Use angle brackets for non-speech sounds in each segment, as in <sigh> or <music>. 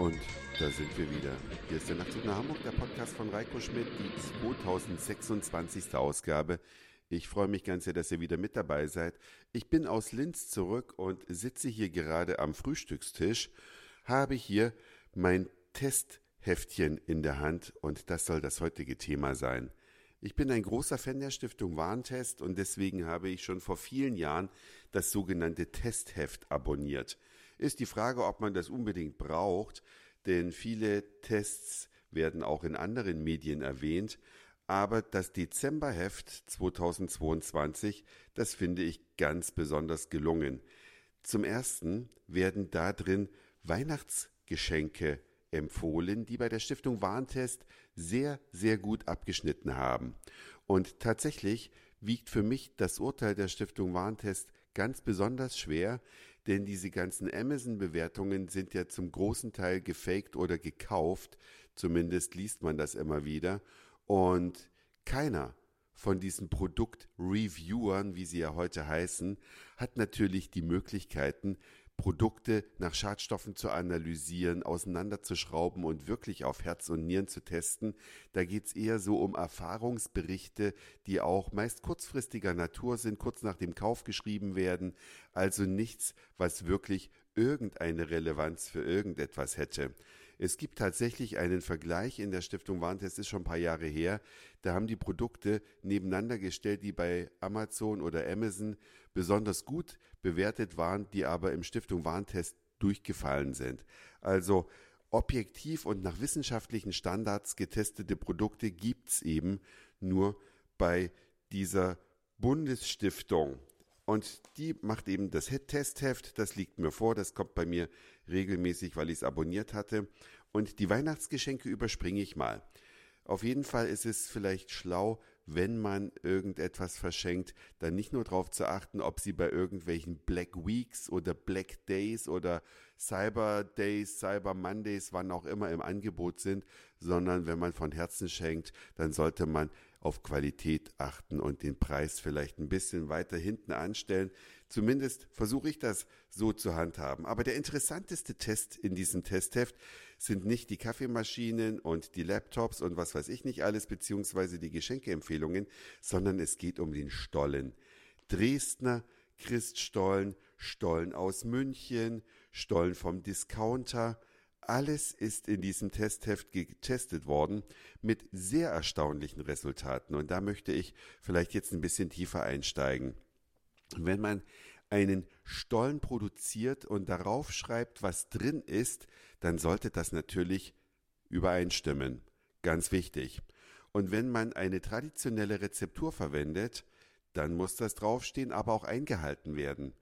Und da sind wir wieder. Hier ist der Nachtzug nach Hamburg, der Podcast von Reiko Schmidt, die 2026. Ausgabe. Ich freue mich ganz sehr, dass ihr wieder mit dabei seid. Ich bin aus Linz zurück und sitze hier gerade am Frühstückstisch, habe hier mein Testheftchen in der Hand und das soll das heutige Thema sein. Ich bin ein großer Fan der Stiftung Warntest und deswegen habe ich schon vor vielen Jahren das sogenannte Testheft abonniert ist die Frage, ob man das unbedingt braucht, denn viele Tests werden auch in anderen Medien erwähnt. Aber das Dezemberheft 2022, das finde ich ganz besonders gelungen. Zum ersten werden da drin Weihnachtsgeschenke empfohlen, die bei der Stiftung Warntest sehr, sehr gut abgeschnitten haben. Und tatsächlich wiegt für mich das Urteil der Stiftung Warntest ganz besonders schwer, denn diese ganzen Amazon-Bewertungen sind ja zum großen Teil gefaked oder gekauft, zumindest liest man das immer wieder, und keiner von diesen Produktreviewern, wie sie ja heute heißen, hat natürlich die Möglichkeiten, Produkte nach Schadstoffen zu analysieren, auseinanderzuschrauben und wirklich auf Herz und Nieren zu testen. Da geht's eher so um Erfahrungsberichte, die auch meist kurzfristiger Natur sind, kurz nach dem Kauf geschrieben werden. Also nichts, was wirklich irgendeine Relevanz für irgendetwas hätte. Es gibt tatsächlich einen Vergleich in der Stiftung Warntest, ist schon ein paar Jahre her. Da haben die Produkte nebeneinander gestellt, die bei Amazon oder Amazon besonders gut bewertet waren, die aber im Stiftung Warntest durchgefallen sind. Also objektiv und nach wissenschaftlichen Standards getestete Produkte gibt's eben nur bei dieser Bundesstiftung. Und die macht eben das Testheft, das liegt mir vor, das kommt bei mir regelmäßig, weil ich es abonniert hatte. Und die Weihnachtsgeschenke überspringe ich mal. Auf jeden Fall ist es vielleicht schlau, wenn man irgendetwas verschenkt, dann nicht nur darauf zu achten, ob sie bei irgendwelchen Black Weeks oder Black Days oder Cyber Days, Cyber Mondays, wann auch immer im Angebot sind, sondern wenn man von Herzen schenkt, dann sollte man auf Qualität achten und den Preis vielleicht ein bisschen weiter hinten anstellen. Zumindest versuche ich das so zu handhaben. Aber der interessanteste Test in diesem Testheft sind nicht die Kaffeemaschinen und die Laptops und was weiß ich nicht alles, beziehungsweise die Geschenkeempfehlungen, sondern es geht um den Stollen. Dresdner Christstollen, Stollen aus München, Stollen vom Discounter, alles ist in diesem Testheft getestet worden mit sehr erstaunlichen Resultaten. Und da möchte ich vielleicht jetzt ein bisschen tiefer einsteigen. Wenn man einen Stollen produziert und darauf schreibt, was drin ist, dann sollte das natürlich übereinstimmen. Ganz wichtig. Und wenn man eine traditionelle Rezeptur verwendet, dann muss das draufstehen, aber auch eingehalten werden.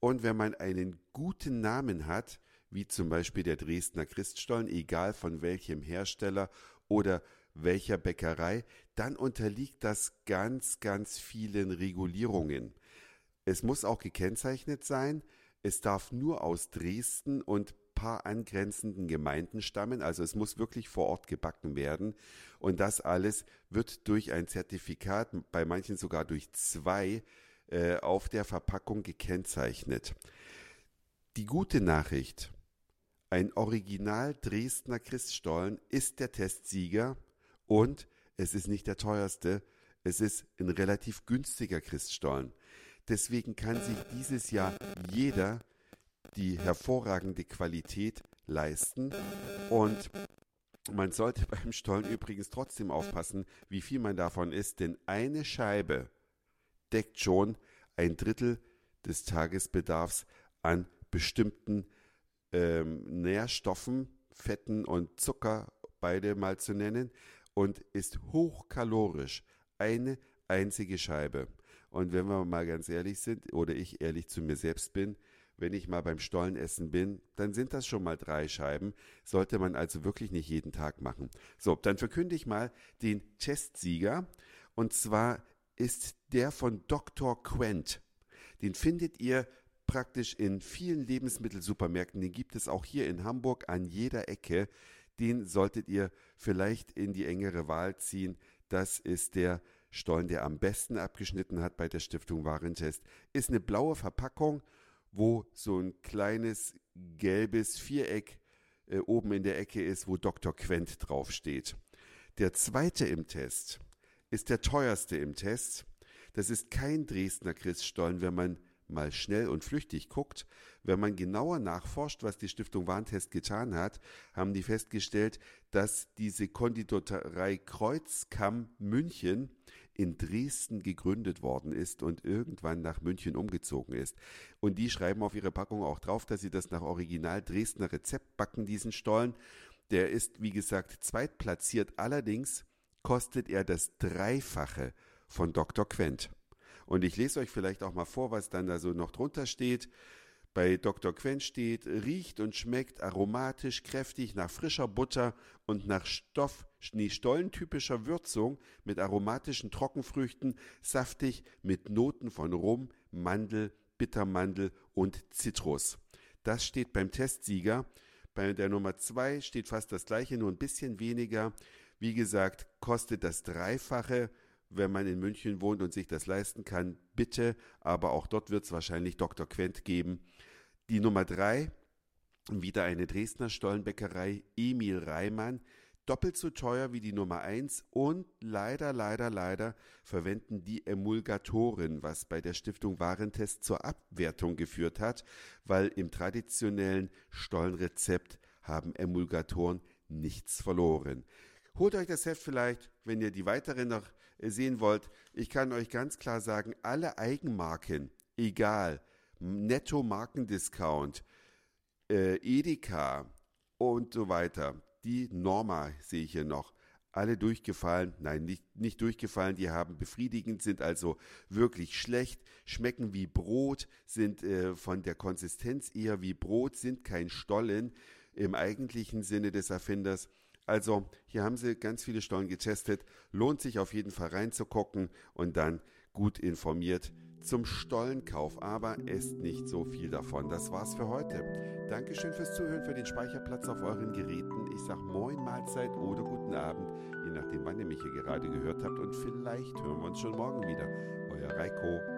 Und wenn man einen guten Namen hat, wie zum Beispiel der Dresdner Christstollen, egal von welchem Hersteller oder welcher Bäckerei, dann unterliegt das ganz, ganz vielen Regulierungen. Es muss auch gekennzeichnet sein, es darf nur aus Dresden und paar angrenzenden Gemeinden stammen, also es muss wirklich vor Ort gebacken werden und das alles wird durch ein Zertifikat, bei manchen sogar durch zwei, äh, auf der Verpackung gekennzeichnet. Die gute Nachricht, ein Original Dresdner Christstollen ist der Testsieger und es ist nicht der teuerste, es ist ein relativ günstiger Christstollen. Deswegen kann sich dieses Jahr jeder die hervorragende Qualität leisten und man sollte <laughs> beim Stollen übrigens trotzdem aufpassen, wie viel man davon isst, denn eine Scheibe deckt schon ein Drittel des Tagesbedarfs an bestimmten ähm, Nährstoffen, Fetten und Zucker, beide mal zu nennen, und ist hochkalorisch. Eine einzige Scheibe. Und wenn wir mal ganz ehrlich sind, oder ich ehrlich zu mir selbst bin, wenn ich mal beim Stollenessen bin, dann sind das schon mal drei Scheiben, sollte man also wirklich nicht jeden Tag machen. So, dann verkünde ich mal den Testsieger, und zwar ist der von Dr. Quent. Den findet ihr praktisch in vielen Lebensmittelsupermärkten, den gibt es auch hier in Hamburg an jeder Ecke. Den solltet ihr vielleicht in die engere Wahl ziehen. Das ist der Stollen, der am besten abgeschnitten hat bei der Stiftung Warentest. Ist eine blaue Verpackung, wo so ein kleines gelbes Viereck äh, oben in der Ecke ist, wo Dr. Quent draufsteht. Der zweite im Test ist der teuerste im Test. Das ist kein Dresdner Christstollen, wenn man mal schnell und flüchtig guckt. Wenn man genauer nachforscht, was die Stiftung Warntest getan hat, haben die festgestellt, dass diese Konditorei Kreuzkamm München in Dresden gegründet worden ist und irgendwann nach München umgezogen ist. Und die schreiben auf ihre Packung auch drauf, dass sie das nach Original Dresdner Rezept backen, diesen Stollen. Der ist, wie gesagt, zweitplatziert. Allerdings kostet er das Dreifache von Dr. Quent. Und ich lese euch vielleicht auch mal vor, was dann da so noch drunter steht. Bei Dr. Quent steht, riecht und schmeckt aromatisch, kräftig nach frischer Butter und nach Stoff, nee, stollentypischer Würzung mit aromatischen Trockenfrüchten, saftig mit Noten von Rum, Mandel, Bittermandel und Zitrus. Das steht beim Testsieger. Bei der Nummer 2 steht fast das gleiche, nur ein bisschen weniger. Wie gesagt, kostet das Dreifache wenn man in München wohnt und sich das leisten kann, bitte. Aber auch dort wird es wahrscheinlich Dr. Quent geben. Die Nummer drei, wieder eine Dresdner Stollenbäckerei, Emil Reimann. Doppelt so teuer wie die Nummer eins und leider, leider, leider verwenden die Emulgatoren, was bei der Stiftung Warentest zur Abwertung geführt hat, weil im traditionellen Stollenrezept haben Emulgatoren nichts verloren. Holt euch das Heft vielleicht, wenn ihr die weiteren noch sehen wollt. Ich kann euch ganz klar sagen, alle Eigenmarken, egal, Netto Markendiscount, äh, Edeka und so weiter, die Norma sehe ich hier noch, alle durchgefallen, nein, nicht, nicht durchgefallen, die haben befriedigend, sind also wirklich schlecht, schmecken wie Brot, sind äh, von der Konsistenz eher wie Brot, sind kein Stollen im eigentlichen Sinne des Erfinders also hier haben sie ganz viele Stollen getestet. Lohnt sich auf jeden Fall reinzugucken und dann gut informiert zum Stollenkauf. Aber esst nicht so viel davon. Das war's für heute. Dankeschön fürs Zuhören, für den Speicherplatz auf euren Geräten. Ich sag Moin, Mahlzeit oder guten Abend, je nachdem, wann ihr mich hier gerade gehört habt. Und vielleicht hören wir uns schon morgen wieder. Euer Reiko.